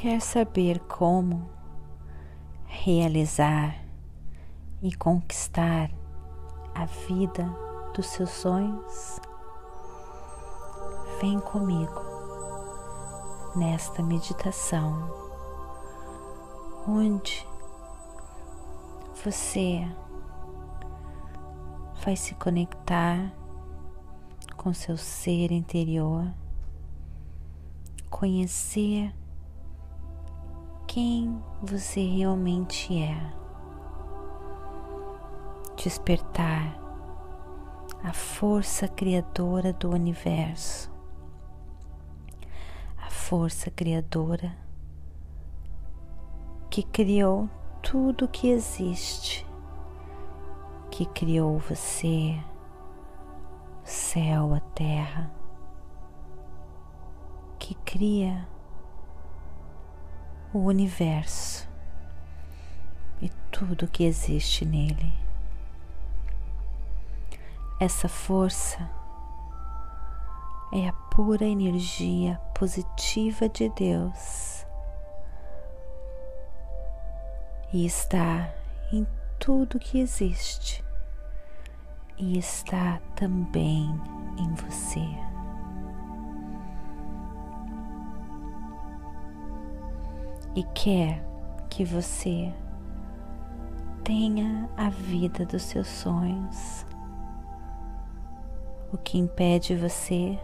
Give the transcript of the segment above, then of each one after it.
Quer saber como realizar e conquistar a vida dos seus sonhos? Vem comigo nesta meditação, onde você vai se conectar com seu ser interior, conhecer quem você realmente é, despertar a força criadora do universo, a força criadora que criou tudo que existe, que criou você, o céu, a terra, que cria o universo e tudo que existe nele. Essa força é a pura energia positiva de Deus e está em tudo que existe e está também em você. E quer que você tenha a vida dos seus sonhos. O que impede você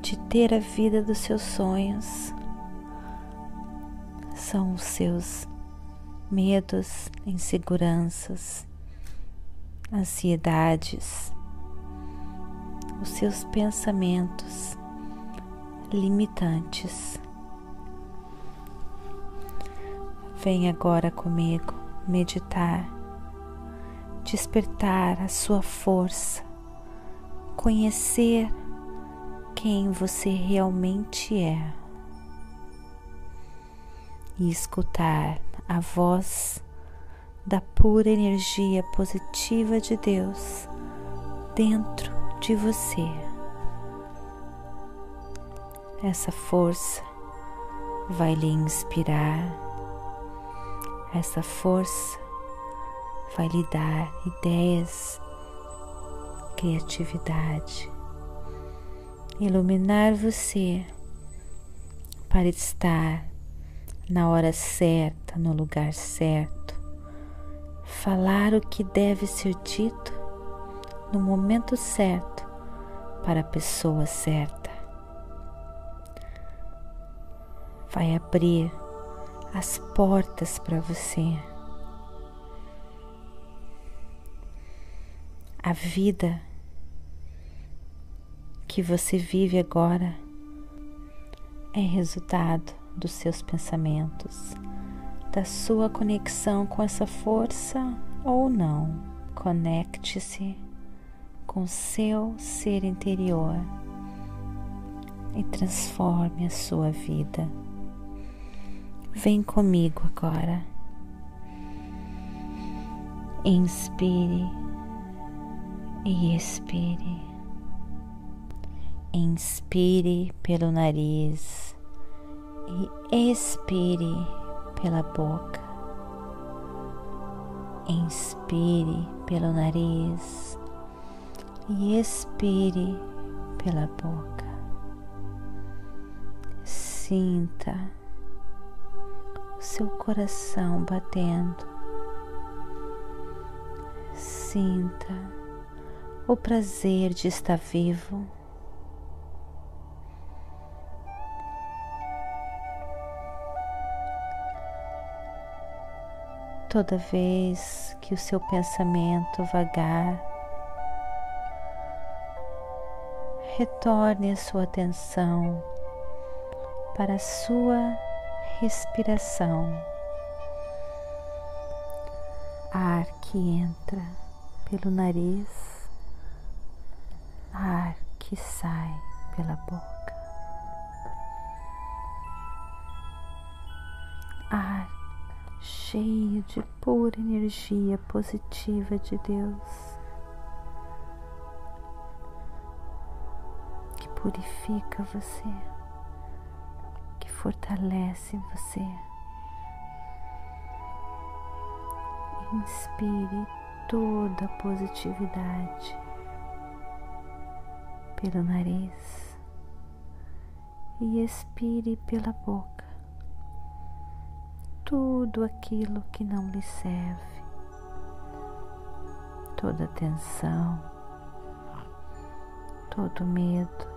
de ter a vida dos seus sonhos são os seus medos, inseguranças, ansiedades, os seus pensamentos limitantes. Vem agora comigo meditar, despertar a sua força, conhecer quem você realmente é e escutar a voz da pura energia positiva de Deus dentro de você. Essa força vai lhe inspirar, essa força vai lhe dar ideias, criatividade, iluminar você para estar na hora certa, no lugar certo, falar o que deve ser dito no momento certo para a pessoa certa. Vai abrir as portas para você. A vida que você vive agora é resultado dos seus pensamentos, da sua conexão com essa força ou não. Conecte-se com seu ser interior e transforme a sua vida. Vem comigo agora. Inspire e expire. Inspire pelo nariz e expire pela boca. Inspire pelo nariz e expire pela boca. Sinta seu coração batendo. Sinta o prazer de estar vivo. toda vez que o seu pensamento vagar, retorne a sua atenção para a sua respiração. Ar que entra pelo nariz, ar que sai pela boca. Ar cheio de pura energia positiva de Deus que purifica você, fortalece você. Inspire toda a positividade pelo nariz e expire pela boca tudo aquilo que não lhe serve, toda tensão, todo medo,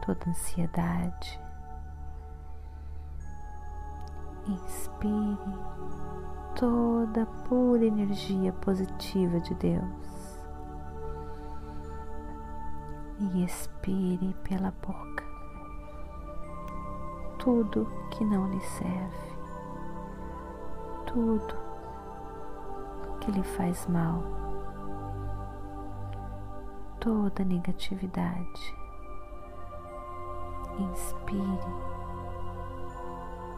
toda ansiedade. Inspire toda a pura energia positiva de Deus e expire pela boca tudo que não lhe serve, tudo que lhe faz mal, toda negatividade. Inspire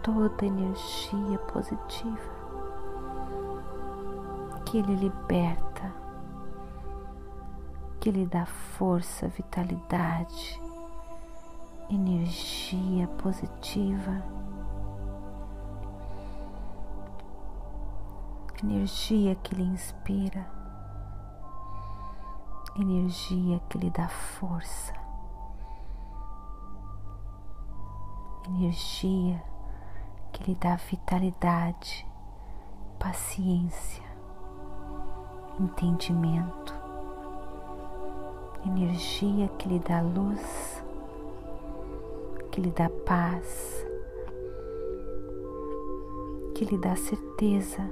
toda energia positiva que lhe liberta, que lhe dá força, vitalidade, energia positiva, energia que lhe inspira, energia que lhe dá força, energia que lhe dá vitalidade, paciência entendimento, energia que lhe dá luz, que lhe dá paz, que lhe dá certeza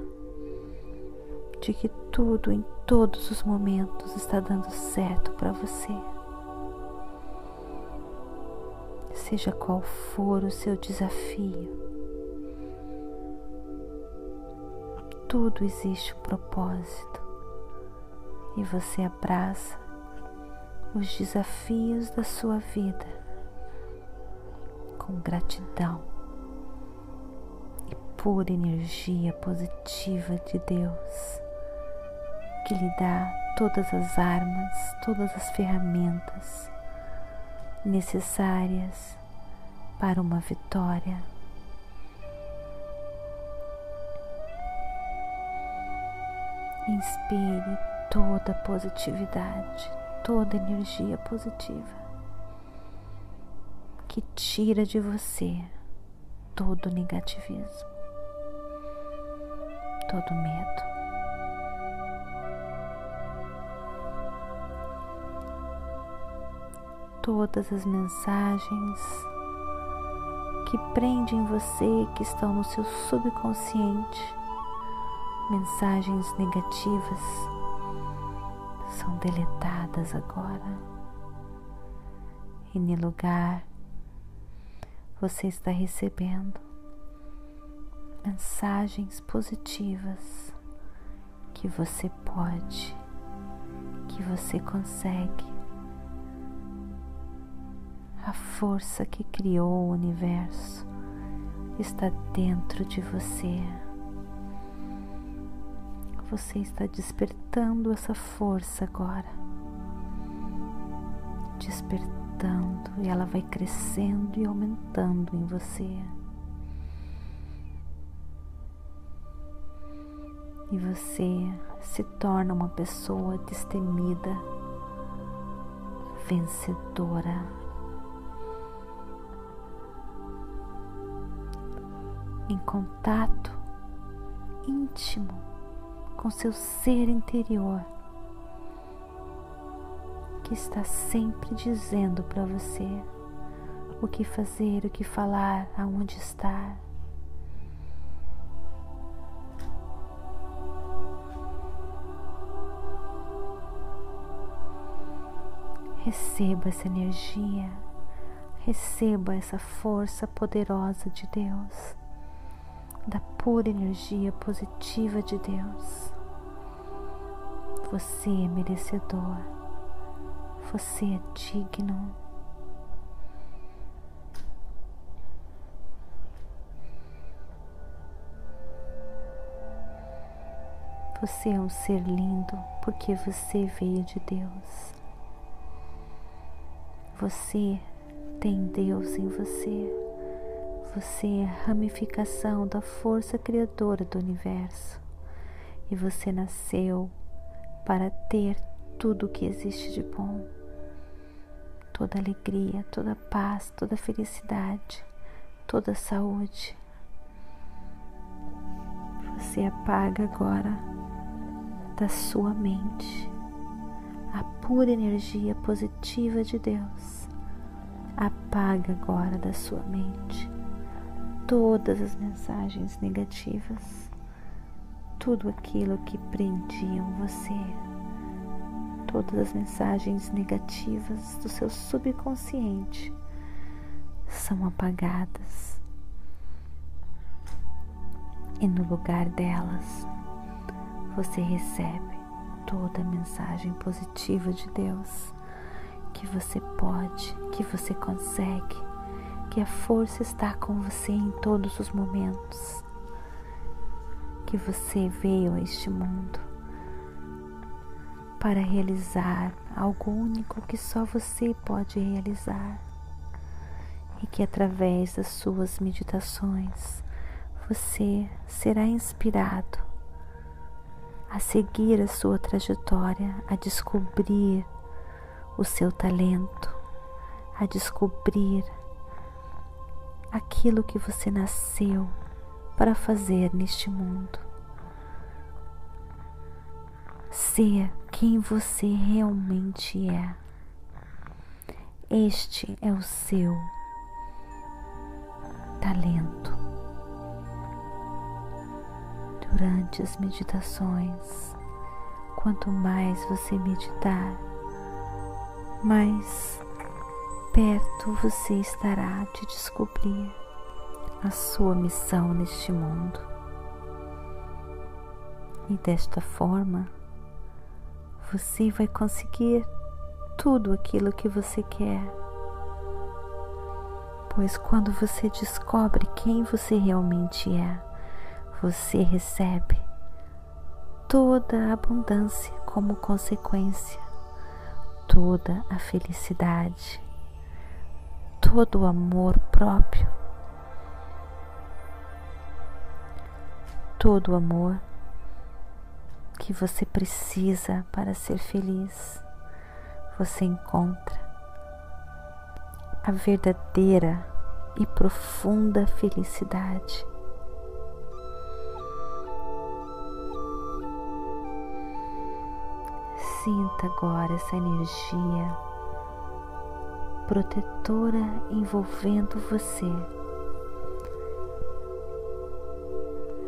de que tudo em todos os momentos está dando certo para você. Seja qual for o seu desafio, tudo existe um propósito e você abraça os desafios da sua vida com gratidão e pura energia positiva de Deus que lhe dá todas as armas, todas as ferramentas necessárias para uma vitória. Inspire toda positividade, toda energia positiva que tira de você todo negativismo, todo medo. Todas as mensagens que prendem você, que estão no seu subconsciente, mensagens negativas são deletadas agora. E no lugar você está recebendo mensagens positivas que você pode, que você consegue. A força que criou o universo está dentro de você você está despertando essa força agora. Despertando e ela vai crescendo e aumentando em você. E você se torna uma pessoa destemida, vencedora. Em contato íntimo com seu ser interior, que está sempre dizendo para você o que fazer, o que falar, aonde estar. Receba essa energia, receba essa força poderosa de Deus da pura energia positiva de Deus. Você é merecedor, você é digno. Você é um ser lindo porque você veio de Deus. Você tem Deus em você você é ramificação da força criadora do universo e você nasceu para ter tudo o que existe de bom, toda alegria, toda paz, toda felicidade, toda saúde. Você apaga agora da sua mente a pura energia positiva de Deus. Apaga agora da sua mente todas as mensagens negativas, tudo aquilo que prendiam você, todas as mensagens negativas do seu subconsciente são apagadas. E no lugar delas, você recebe toda a mensagem positiva de Deus que você pode, que você consegue, que a força está com você em todos os momentos, que você veio a este mundo para realizar algo único que só você pode realizar e que através das suas meditações você será inspirado a seguir a sua trajetória, a descobrir o seu talento, a descobrir aquilo que você nasceu para fazer neste mundo. Ser quem você realmente é. Este é o seu talento. Durante as meditações, quanto mais você meditar, mais perto você estará de descobrir a sua missão neste mundo. E desta forma, você vai conseguir tudo aquilo que você quer. Pois quando você descobre quem você realmente é, você recebe toda a abundância como consequência, toda a felicidade, todo o amor próprio, todo o amor que você precisa para ser feliz, você encontra. A verdadeira e profunda felicidade. Sinta agora essa energia protetora envolvendo você.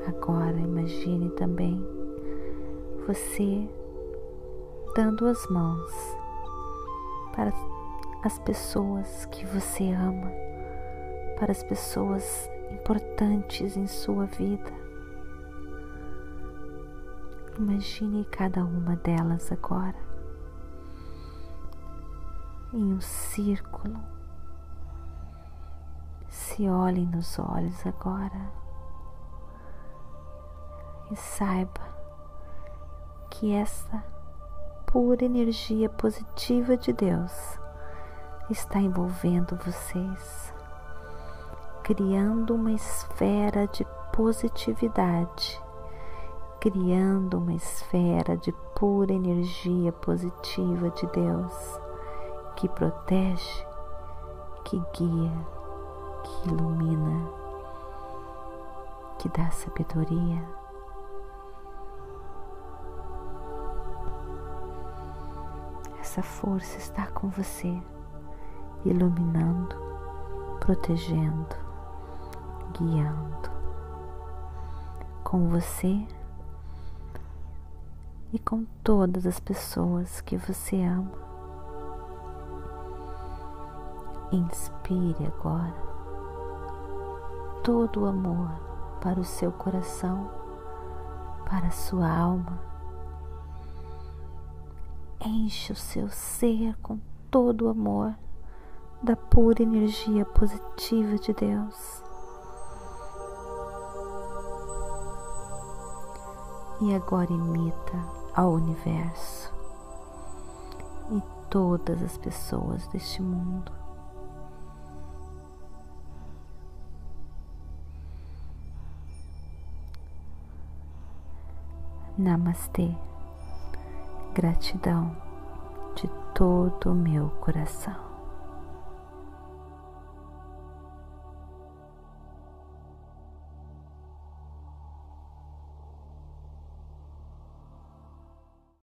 Agora imagine também você dando as mãos para as pessoas que você ama, para as pessoas importantes em sua vida. Imagine cada uma delas agora em um círculo. Se olhem nos olhos agora e saiba que essa pura energia positiva de Deus está envolvendo vocês, criando uma esfera de positividade, criando uma esfera de pura energia positiva de Deus que protege, que guia, que ilumina, que dá sabedoria essa força está com você, iluminando, protegendo, guiando com você e com todas as pessoas que você ama. Inspire agora todo o amor para o seu coração, para a sua alma Enche o seu ser com todo o amor da pura energia positiva de Deus. E agora imita ao universo e todas as pessoas deste mundo. Namastê. Gratidão de todo o meu coração.